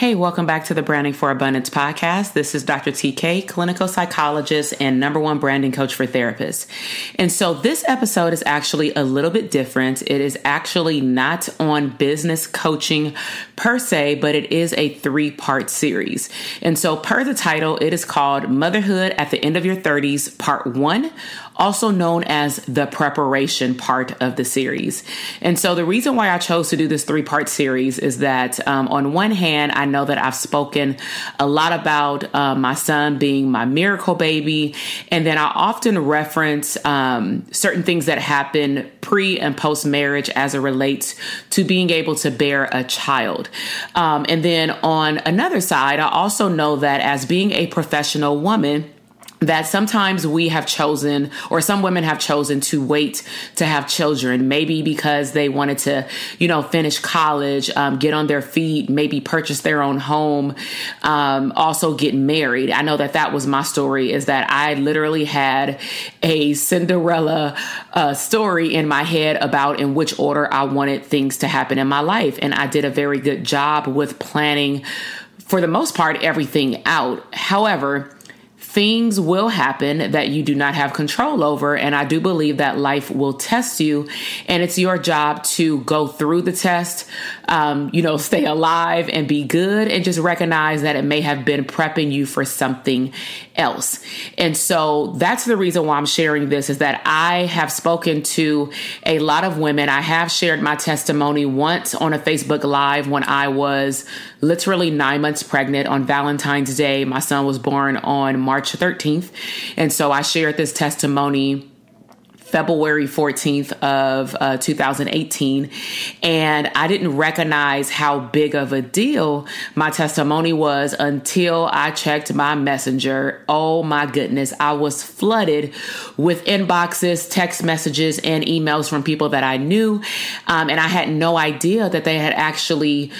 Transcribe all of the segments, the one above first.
Hey, welcome back to the Branding for Abundance podcast. This is Dr. TK, clinical psychologist and number one branding coach for therapists. And so this episode is actually a little bit different. It is actually not on business coaching per se, but it is a three part series. And so, per the title, it is called Motherhood at the End of Your 30s, Part One also known as the preparation part of the series. And so the reason why I chose to do this three part series is that um, on one hand, I know that I've spoken a lot about uh, my son being my miracle baby. And then I often reference um, certain things that happen pre and post marriage as it relates to being able to bear a child. Um, and then on another side, I also know that as being a professional woman, that sometimes we have chosen, or some women have chosen to wait to have children, maybe because they wanted to, you know, finish college, um, get on their feet, maybe purchase their own home, um, also get married. I know that that was my story is that I literally had a Cinderella uh, story in my head about in which order I wanted things to happen in my life. And I did a very good job with planning, for the most part, everything out. However, things will happen that you do not have control over. And I do believe that life will test you. And it's your job to go through the test, um, you know, stay alive and be good and just recognize that it may have been prepping you for something else. And so that's the reason why I'm sharing this is that I have spoken to a lot of women. I have shared my testimony once on a Facebook Live when I was literally nine months pregnant on Valentine's Day. My son was born on March 13th. And so I shared this testimony February 14th of uh, 2018 and I didn't recognize how big of a deal my testimony was until I checked my messenger. Oh my goodness, I was flooded with inboxes, text messages and emails from people that I knew um, and I had no idea that they had actually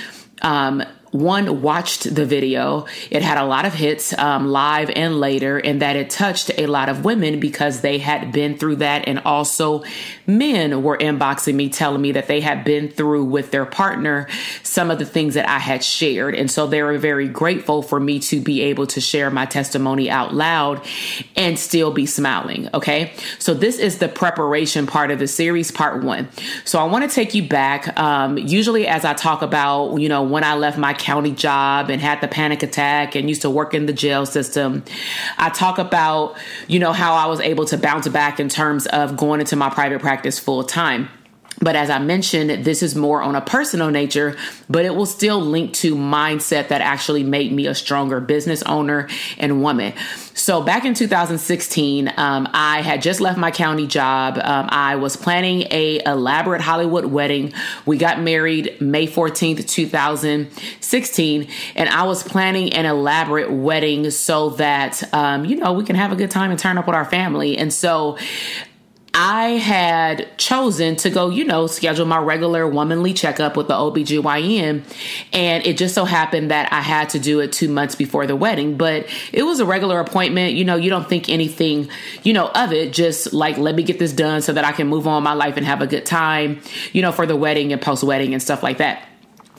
um, one watched the video. It had a lot of hits um, live and later, and that it touched a lot of women because they had been through that. And also, men were inboxing me telling me that they had been through with their partner some of the things that I had shared. And so they were very grateful for me to be able to share my testimony out loud and still be smiling. Okay. So this is the preparation part of the series, part one. So I want to take you back. Um, usually, as I talk about, you know, when I left my county job and had the panic attack and used to work in the jail system. I talk about, you know, how I was able to bounce back in terms of going into my private practice full time. But as I mentioned, this is more on a personal nature, but it will still link to mindset that actually made me a stronger business owner and woman. So back in 2016, um, I had just left my county job. Um, I was planning a elaborate Hollywood wedding. We got married May 14th, 2016, and I was planning an elaborate wedding so that um, you know we can have a good time and turn up with our family. And so I had chosen to go, you know, schedule my regular womanly checkup with the OBGYN. And it just so happened that I had to do it two months before the wedding. But it was a regular appointment. You know, you don't think anything, you know, of it. Just like, let me get this done so that I can move on my life and have a good time, you know, for the wedding and post wedding and stuff like that.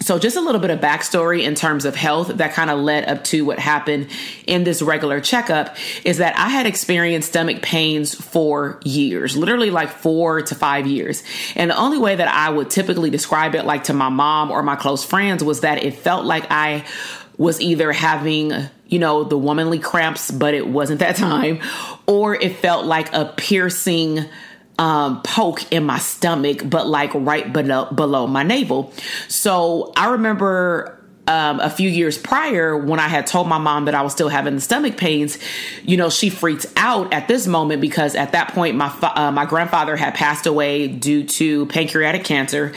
So, just a little bit of backstory in terms of health that kind of led up to what happened in this regular checkup is that I had experienced stomach pains for years, literally like four to five years. And the only way that I would typically describe it, like to my mom or my close friends, was that it felt like I was either having you know, the womanly cramps, but it wasn't that time, or it felt like a piercing um, poke in my stomach, but like right below, below my navel. So I remember um, a few years prior, when I had told my mom that I was still having the stomach pains, you know, she freaked out at this moment because at that point, my uh, my grandfather had passed away due to pancreatic cancer.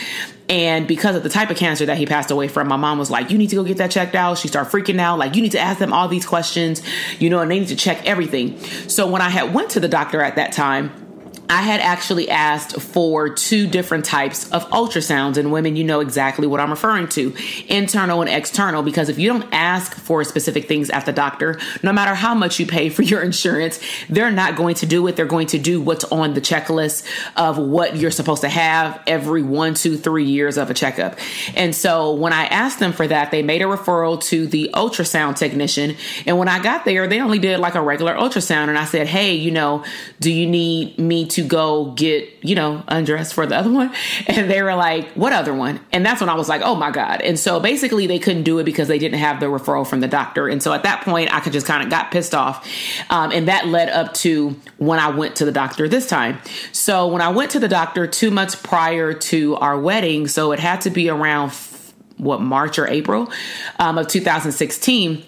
And because of the type of cancer that he passed away from, my mom was like, You need to go get that checked out. She started freaking out, like, you need to ask them all these questions, you know, and they need to check everything. So when I had went to the doctor at that time, I had actually asked for two different types of ultrasounds, and women, you know exactly what I'm referring to internal and external. Because if you don't ask for specific things at the doctor, no matter how much you pay for your insurance, they're not going to do it. They're going to do what's on the checklist of what you're supposed to have every one, two, three years of a checkup. And so when I asked them for that, they made a referral to the ultrasound technician. And when I got there, they only did like a regular ultrasound. And I said, Hey, you know, do you need me to go get, you know, undressed for the other one. And they were like, what other one? And that's when I was like, oh my God. And so basically they couldn't do it because they didn't have the referral from the doctor. And so at that point, I could just kind of got pissed off. Um, and that led up to when I went to the doctor this time. So when I went to the doctor two months prior to our wedding, so it had to be around what, March or April um, of 2016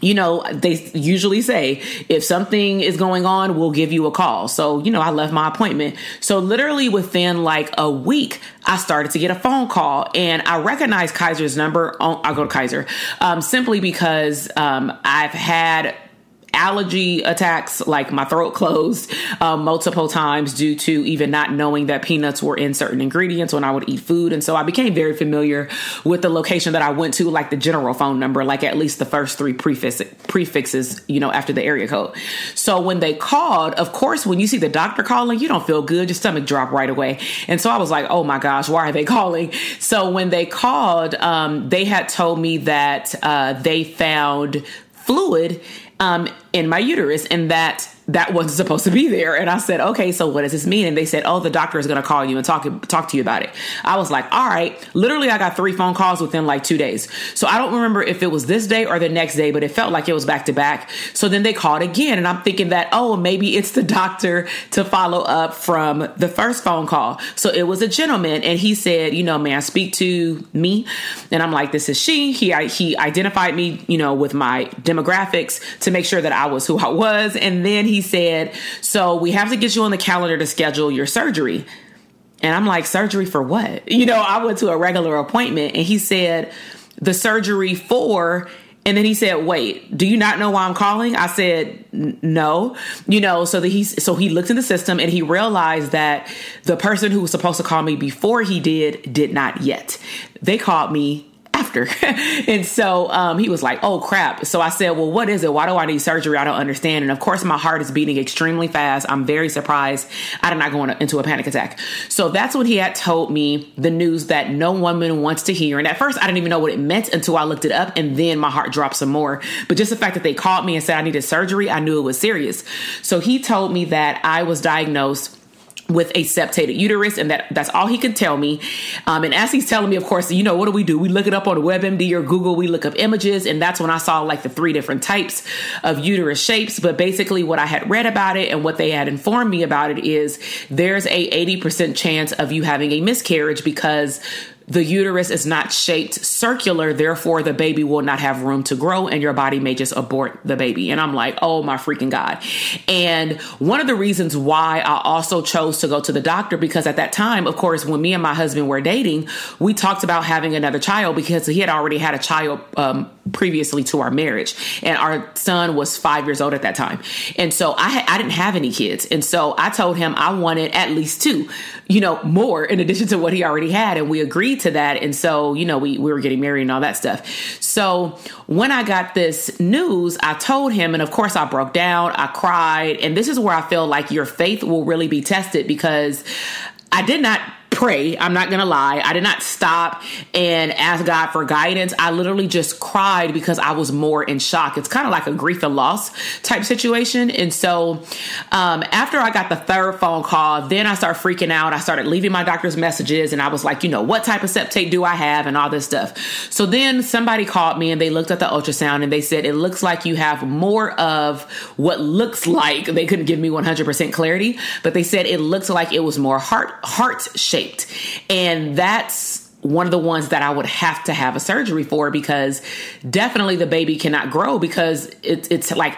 you know, they usually say if something is going on, we'll give you a call. So, you know, I left my appointment. So, literally within like a week, I started to get a phone call and I recognized Kaiser's number. I'll go to Kaiser um, simply because um, I've had allergy attacks, like my throat closed um, multiple times due to even not knowing that peanuts were in certain ingredients when I would eat food. And so I became very familiar with the location that I went to, like the general phone number, like at least the first three prefix, prefixes, you know, after the area code. So when they called, of course, when you see the doctor calling, you don't feel good, your stomach drop right away. And so I was like, oh my gosh, why are they calling? So when they called, um, they had told me that uh, they found fluid um, in my uterus and that that wasn't supposed to be there. And I said, okay, so what does this mean? And they said, oh, the doctor is going to call you and talk, talk to you about it. I was like, all right. Literally, I got three phone calls within like two days. So I don't remember if it was this day or the next day, but it felt like it was back to back. So then they called again. And I'm thinking that, oh, maybe it's the doctor to follow up from the first phone call. So it was a gentleman and he said, you know, may I speak to me? And I'm like, this is she. He, he identified me, you know, with my demographics to make sure that I was who I was. And then he he said, So we have to get you on the calendar to schedule your surgery. And I'm like, Surgery for what? You know, I went to a regular appointment and he said, The surgery for. And then he said, "Wait, do you not know why I'm calling?" I said, "No." You know, so that he so he looked in the system and he realized that the person who was supposed to call me before he did did not yet. They called me after. and so um, he was like, oh crap. So I said, well, what is it? Why do I need surgery? I don't understand. And of course, my heart is beating extremely fast. I'm very surprised I did not go into a panic attack. So that's when he had told me the news that no woman wants to hear. And at first, I didn't even know what it meant until I looked it up. And then my heart dropped some more. But just the fact that they called me and said I needed surgery, I knew it was serious. So he told me that I was diagnosed with a septated uterus and that that's all he could tell me. Um, and as he's telling me of course you know what do we do? We look it up on webmd or google. We look up images and that's when i saw like the three different types of uterus shapes. But basically what i had read about it and what they had informed me about it is there's a 80% chance of you having a miscarriage because the uterus is not shaped circular, therefore the baby will not have room to grow and your body may just abort the baby. And I'm like, oh my freaking God. And one of the reasons why I also chose to go to the doctor, because at that time, of course, when me and my husband were dating, we talked about having another child because he had already had a child um, previously to our marriage and our son was five years old at that time and so i i didn't have any kids and so i told him i wanted at least two you know more in addition to what he already had and we agreed to that. And so, you know, we, we were getting married and all that stuff. So when I got this news, I told him, and of course I broke down, I cried. And this is where I feel like your faith will really be tested because I did not pray. I'm not going to lie. I did not stop and ask God for guidance. I literally just cried because I was more in shock. It's kind of like a grief and loss type situation. And so um, after I got the third phone call, then I started freaking out. I started leaving my doctor's messages and I was like, you know, what type of septate do I have and all this stuff. So then somebody called me and they looked at the ultrasound and they said, it looks like you have more of what looks like, they couldn't give me 100% clarity, but they said it looks like it was more heart, heart shaped shaped. And that's one of the ones that I would have to have a surgery for because definitely the baby cannot grow because it, it's like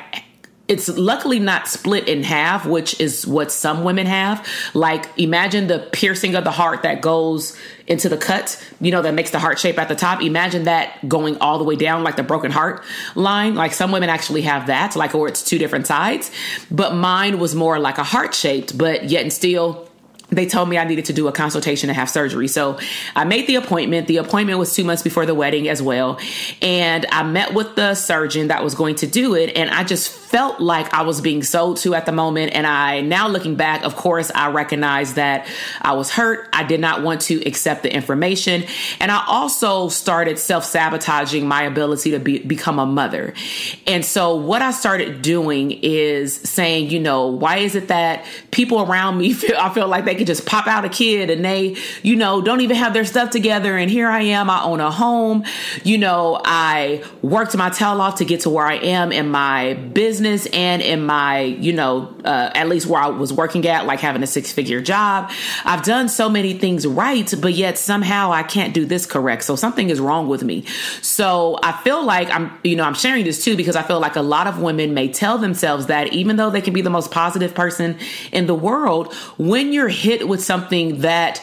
it's luckily not split in half, which is what some women have. Like, imagine the piercing of the heart that goes into the cut, you know, that makes the heart shape at the top. Imagine that going all the way down, like the broken heart line. Like, some women actually have that, like, or it's two different sides. But mine was more like a heart shaped, but yet and still they told me I needed to do a consultation and have surgery. So I made the appointment. The appointment was two months before the wedding as well. And I met with the surgeon that was going to do it. And I just felt like I was being sold to at the moment. And I, now looking back, of course, I recognize that I was hurt. I did not want to accept the information. And I also started self sabotaging my ability to be, become a mother. And so what I started doing is saying, you know, why is it that people around me feel, I feel like they could just pop out a kid and they, you know, don't even have their stuff together. And here I am, I own a home. You know, I worked my tail off to get to where I am in my business and in my, you know, uh, at least where I was working at, like having a six figure job. I've done so many things right, but yet somehow I can't do this correct. So something is wrong with me. So I feel like I'm, you know, I'm sharing this too because I feel like a lot of women may tell themselves that even though they can be the most positive person in the world, when you're hit hit with something that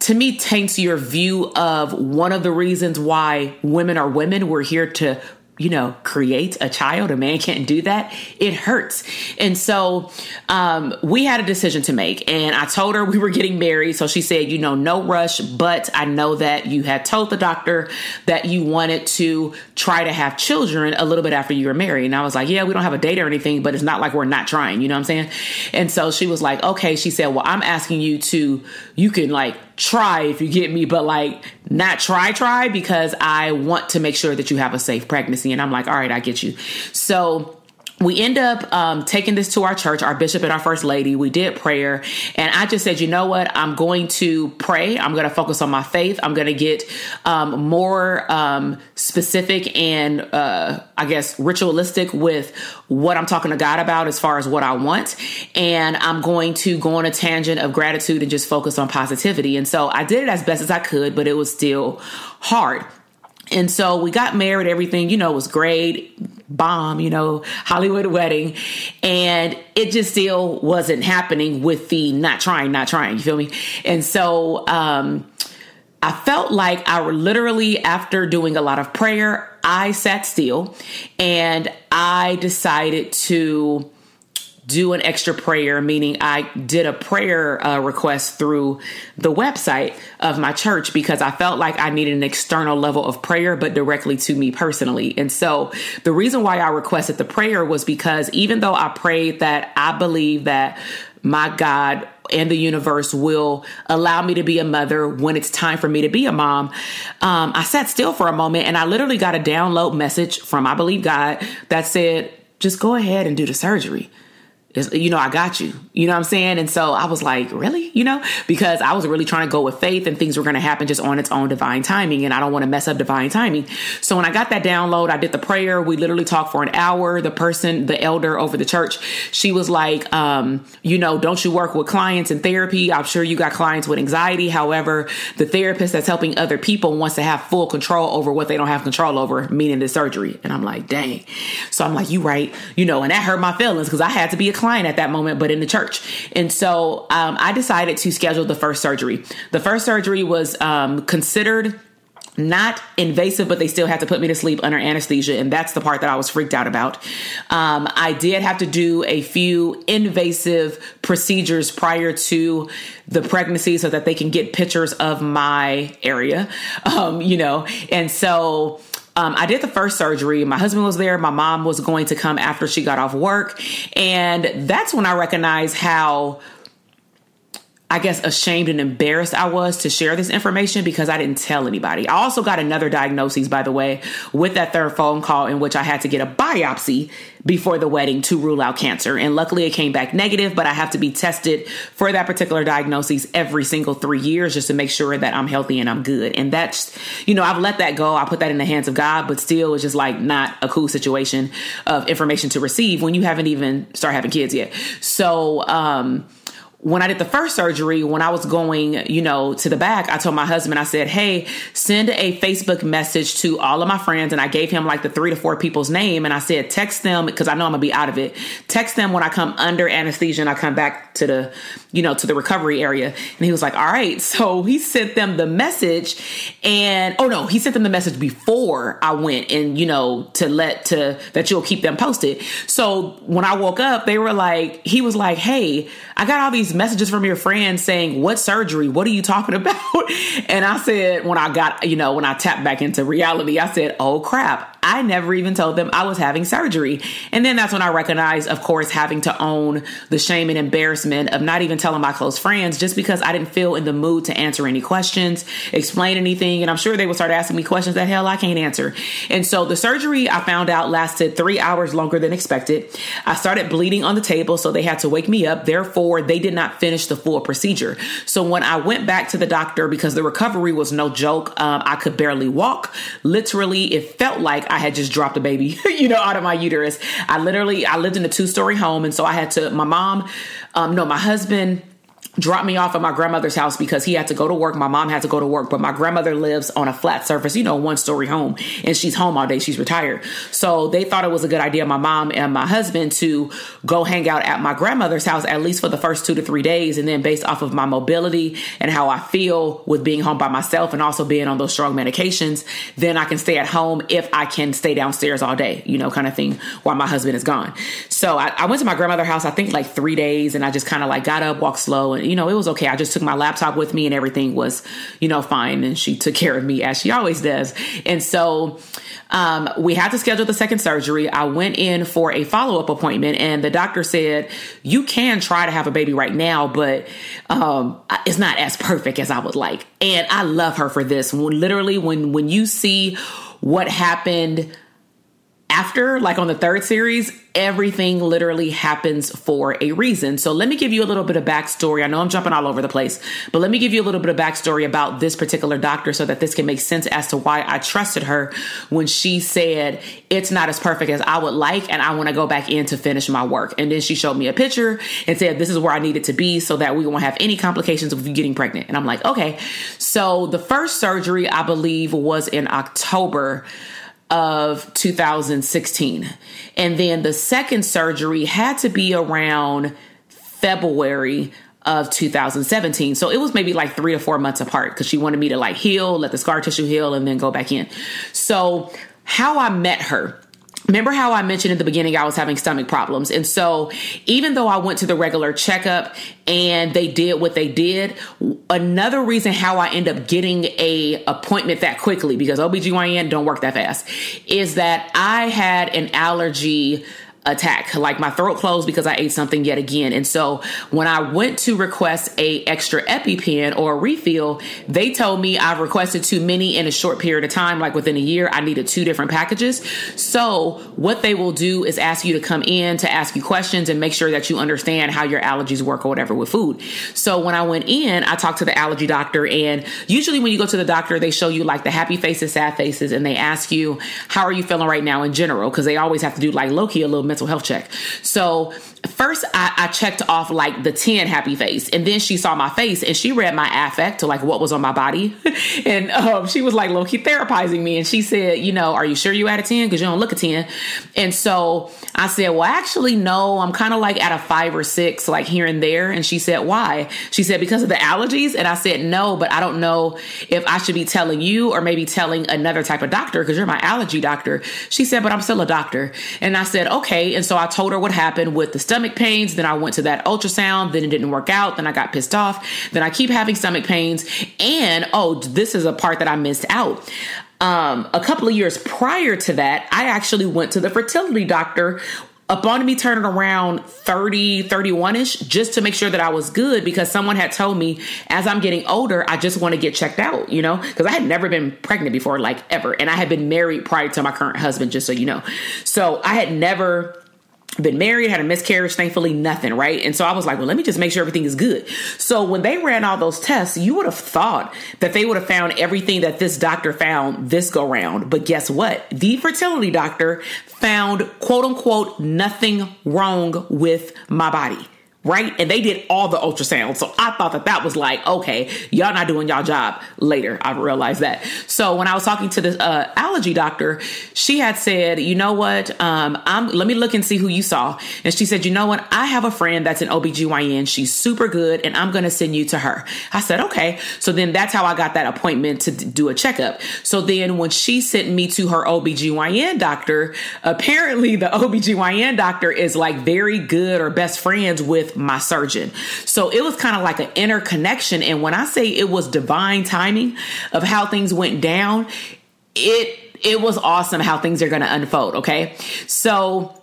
to me taints your view of one of the reasons why women are women. We're here to you know, create a child. A man can't do that. It hurts. And so um, we had a decision to make. And I told her we were getting married. So she said, you know, no rush, but I know that you had told the doctor that you wanted to try to have children a little bit after you were married. And I was like, yeah, we don't have a date or anything, but it's not like we're not trying. You know what I'm saying? And so she was like, okay. She said, well, I'm asking you to, you can like try if you get me, but like not try, try because I want to make sure that you have a safe pregnancy. And I'm like, all right, I get you. So we end up um, taking this to our church, our bishop and our first lady. We did prayer, and I just said, you know what? I'm going to pray. I'm going to focus on my faith. I'm going to get um, more um, specific and, uh, I guess, ritualistic with what I'm talking to God about as far as what I want. And I'm going to go on a tangent of gratitude and just focus on positivity. And so I did it as best as I could, but it was still hard. And so we got married, everything, you know, was great, bomb, you know, Hollywood wedding. And it just still wasn't happening with the not trying, not trying, you feel me? And so, um, I felt like I were literally after doing a lot of prayer, I sat still and I decided to do an extra prayer, meaning I did a prayer uh, request through the website of my church because I felt like I needed an external level of prayer, but directly to me personally. And so the reason why I requested the prayer was because even though I prayed that I believe that my God and the universe will allow me to be a mother when it's time for me to be a mom. Um, I sat still for a moment and I literally got a download message from I believe God that said, just go ahead and do the surgery you know, I got you. You know what I'm saying? And so I was like, really? You know, because I was really trying to go with faith and things were going to happen just on its own divine timing. And I don't want to mess up divine timing. So when I got that download, I did the prayer. We literally talked for an hour. The person, the elder over the church, she was like, um, you know, don't you work with clients in therapy? I'm sure you got clients with anxiety. However, the therapist that's helping other people wants to have full control over what they don't have control over, meaning the surgery. And I'm like, dang. So I'm like, you right. You know, and that hurt my feelings because I had to be a client at that moment, but in the church. And so um, I decided to schedule the first surgery. The first surgery was um, considered not invasive, but they still had to put me to sleep under anesthesia. And that's the part that I was freaked out about. Um, I did have to do a few invasive procedures prior to the pregnancy so that they can get pictures of my area, um, you know, and so um, I did the first surgery. My husband was there. My mom was going to come after she got off work. And that's when I recognized how I guess, ashamed and embarrassed I was to share this information because I didn't tell anybody. I also got another diagnosis, by the way, with that third phone call in which I had to get a biopsy before the wedding to rule out cancer. And luckily it came back negative, but I have to be tested for that particular diagnosis every single three years just to make sure that I'm healthy and I'm good. And that's, you know, I've let that go. I put that in the hands of God, but still it's just like not a cool situation of information to receive when you haven't even started having kids yet. So, um, when I did the first surgery, when I was going, you know, to the back, I told my husband, I said, Hey, send a Facebook message to all of my friends. And I gave him like the three to four people's name. And I said, text them because I know I'm gonna be out of it. Text them when I come under anesthesia and I come back to the, you know, to the recovery area. And he was like, All right. So he sent them the message and, oh no, he sent them the message before I went and, you know, to let, to, that you'll keep them posted. So when I woke up, they were like, he was like, Hey, I got all these messages from your friends saying, What surgery? What are you talking about? and I said, when I got, you know, when I tapped back into reality, I said, Oh crap. I never even told them I was having surgery. And then that's when I recognized, of course, having to own the shame and embarrassment of not even telling my close friends just because I didn't feel in the mood to answer any questions, explain anything. And I'm sure they would start asking me questions that hell I can't answer. And so the surgery I found out lasted three hours longer than expected. I started bleeding on the table, so they had to wake me up. Therefore, they did not finish the full procedure. So when I went back to the doctor, because the recovery was no joke, um, I could barely walk. Literally, it felt like I had just dropped a baby, you know, out of my uterus. I literally, I lived in a two story home. And so I had to, my mom, um, no, my husband, dropped me off at my grandmother's house because he had to go to work. My mom had to go to work, but my grandmother lives on a flat surface, you know, one story home, and she's home all day. She's retired. So they thought it was a good idea, my mom and my husband, to go hang out at my grandmother's house at least for the first two to three days. And then based off of my mobility and how I feel with being home by myself and also being on those strong medications, then I can stay at home if I can stay downstairs all day, you know, kind of thing while my husband is gone. So I, I went to my grandmother's house, I think like three days, and I just kind of like got up, walked slow, and you know, it was okay. I just took my laptop with me and everything was, you know, fine. And she took care of me as she always does. And so, um, we had to schedule the second surgery. I went in for a follow up appointment and the doctor said, you can try to have a baby right now, but, um, it's not as perfect as I would like. And I love her for this. Literally, when, when you see what happened after, like on the third series, everything literally happens for a reason. So let me give you a little bit of backstory. I know I'm jumping all over the place, but let me give you a little bit of backstory about this particular doctor so that this can make sense as to why I trusted her when she said it's not as perfect as I would like and I want to go back in to finish my work. And then she showed me a picture and said this is where I needed to be so that we won't have any complications of getting pregnant. And I'm like, okay. So the first surgery I believe was in October of 2016. And then the second surgery had to be around February of 2017. So it was maybe like three or four months apart because she wanted me to like heal, let the scar tissue heal, and then go back in. So, how I met her Remember how I mentioned in the beginning I was having stomach problems. And so even though I went to the regular checkup and they did what they did, another reason how I end up getting a appointment that quickly because OBGYN don't work that fast is that I had an allergy attack. Like my throat closed because i ate something yet again. And so when i went to request a extra epipen or a refill they told me i've requested too many in a short period of time like within a year. I needed two different packages. So what they will do is ask you to come in to ask you questions and make sure that you understand how your allergies work or whatever with food. So when i went in i talked to the allergy doctor and usually when you go to the doctor they show you like the happy faces sad faces and they ask you how are you feeling right now in general? Because they always have to do like low-key a little mental health check. So first I, I, checked off like the 10 happy face and then she saw my face and she read my affect to like what was on my body. And um, she was like low-key therapizing me and she said you know are you sure you at a 10 because you don't look a 10 and so i said well actually no i'm kind of like at a five or six like here and there. And she said why? She said because of the allergies? And i said no but i don't know if i should be telling you or maybe telling another type of doctor because you're my allergy doctor. She said but i'm still a doctor. And i said okay and so i told her what happened with the stomach pains. Then I went to that ultrasound. Then it didn't work out. Then I got pissed off. Then I keep having stomach pains. And oh, this is a part that I missed out. Um, a couple of years prior to that, I actually went to the fertility doctor upon me turning around 30 31ish just to make sure that i was good because someone had told me as i'm getting older i just want to get checked out you know? Because i had never been pregnant before like ever and i had been married prior to my current husband just so you know. So i had never been married, had a miscarriage, thankfully nothing, right? And so I was like, well, let me just make sure everything is good. So when they ran all those tests, you would have thought that they would have found everything that this doctor found this go round. But guess what? The fertility doctor found quote unquote nothing wrong with my body right? And they did all the ultrasound. So I thought that that was like, okay, y'all not doing y'all job. Later, I realized that. So when I was talking to the uh, allergy doctor, she had said, you know what? Um, I'm, let me look and see who you saw. And she said, you know what? I have a friend that's an OBGYN. She's super good and I'm going to send you to her. I said, okay. So then that's how I got that appointment to do a checkup. So then when she sent me to her OBGYN doctor, apparently the OBGYN doctor is like very good or best friends with my surgeon. So it was kind of like an interconnection. And when I say it was divine timing of how things went down, it it was awesome how things are going to unfold. Okay, so.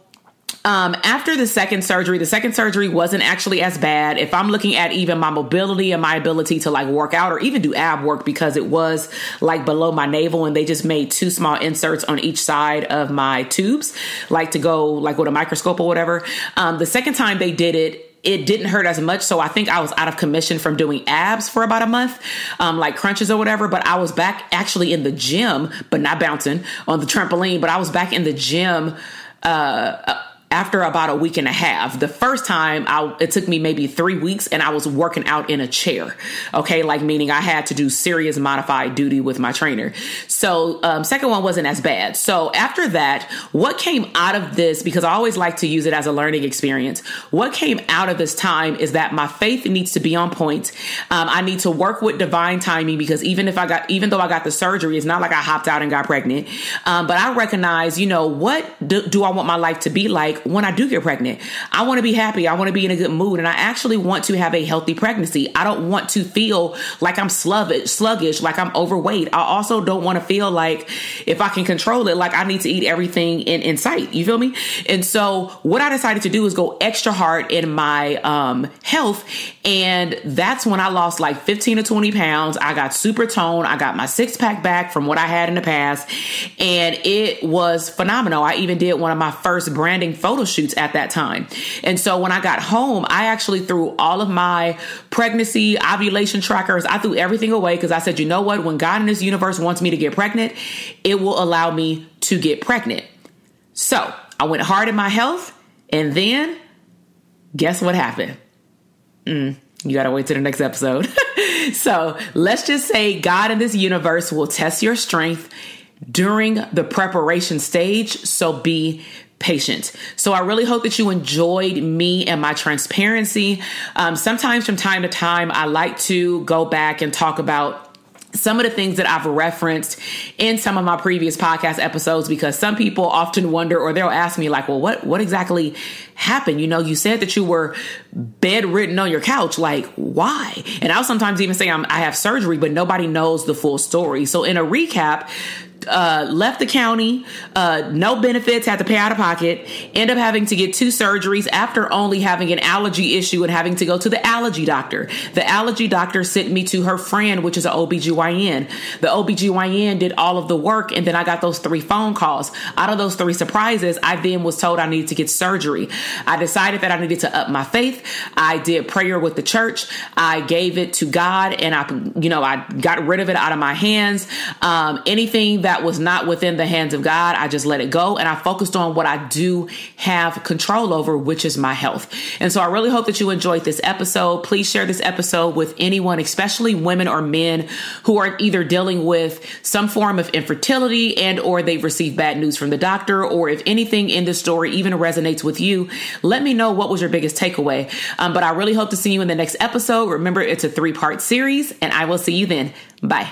Um, after the second surgery, the second surgery wasn't actually as bad. If I'm looking at even my mobility and my ability to like work out or even do ab work because it was like below my navel and they just made two small inserts on each side of my tubes, like to go like with a microscope or whatever. Um, the second time they did it, it didn't hurt as much. So I think I was out of commission from doing abs for about a month, um, like crunches or whatever. But I was back actually in the gym, but not bouncing on the trampoline. But I was back in the gym. Uh, after about a week and a half. The first time I, it took me maybe three weeks and I was working out in a chair. Okay. Like meaning I had to do serious modified duty with my trainer. So, um, second one wasn't as bad. So after that, what came out of this, because I always like to use it as a learning experience. What came out of this time is that my faith needs to be on point. Um, I need to work with divine timing because even if I got, even though I got the surgery, it's not like I hopped out and got pregnant. Um, but I recognize, you know, what do, do I want my life to be like? When I do get pregnant. I want to be happy. I want to be in a good mood. And I actually want to have a healthy pregnancy. I don't want to feel like I'm sluggish, sluggish, like I'm overweight. I also don't want to feel like if I can control it, like I need to eat everything in, in sight. You feel me? And so what I decided to do is go extra hard in my um, health. And that's when I lost like 15 to 20 pounds. I got super toned. I got my six pack back from what I had in the past. And it was phenomenal. I even did one of my first branding photos photo shoots at that time. And so when I got home, I actually threw all of my pregnancy ovulation trackers, I threw everything away because I said, you know what? When God in this universe wants me to get pregnant, it will allow me to get pregnant. So I went hard in my health. And then guess what happened? Mm, you got to wait to the next episode. so let's just say God in this universe will test your strength during the preparation stage. So be patient. So I really hope that you enjoyed me and my transparency. Um, sometimes from time to time, I like to go back and talk about some of the things that I've referenced in some of my previous podcast episodes because some people often wonder or they'll ask me like, well, what, what exactly happened? You know, you said that you were bedridden on your couch. Like, why? And I'll sometimes even say I'm, I have surgery, but nobody knows the full story. So in a recap, uh, left the county, uh, no benefits, had to pay out of pocket, end up having to get two surgeries after only having an allergy issue and having to go to the allergy doctor. The allergy doctor sent me to her friend, which is an OBGYN. The OBGYN did all of the work, and then I got those three phone calls. Out of those three surprises, I then was told I needed to get surgery. I decided that I needed to up my faith. I did prayer with the church. I gave it to God, and I, you know, I got rid of it out of my hands. Um, anything that that was not within the hands of God, I just let it go and I focused on what I do have control over, which is my health. And so I really hope that you enjoyed this episode. Please share this episode with anyone, especially women or men who are either dealing with some form of infertility and or they've received bad news from the doctor or if anything in this story even resonates with you, let me know what was your biggest takeaway. Um, but I really hope to see you in the next episode. Remember, it's a three part series and I will see you then. Bye.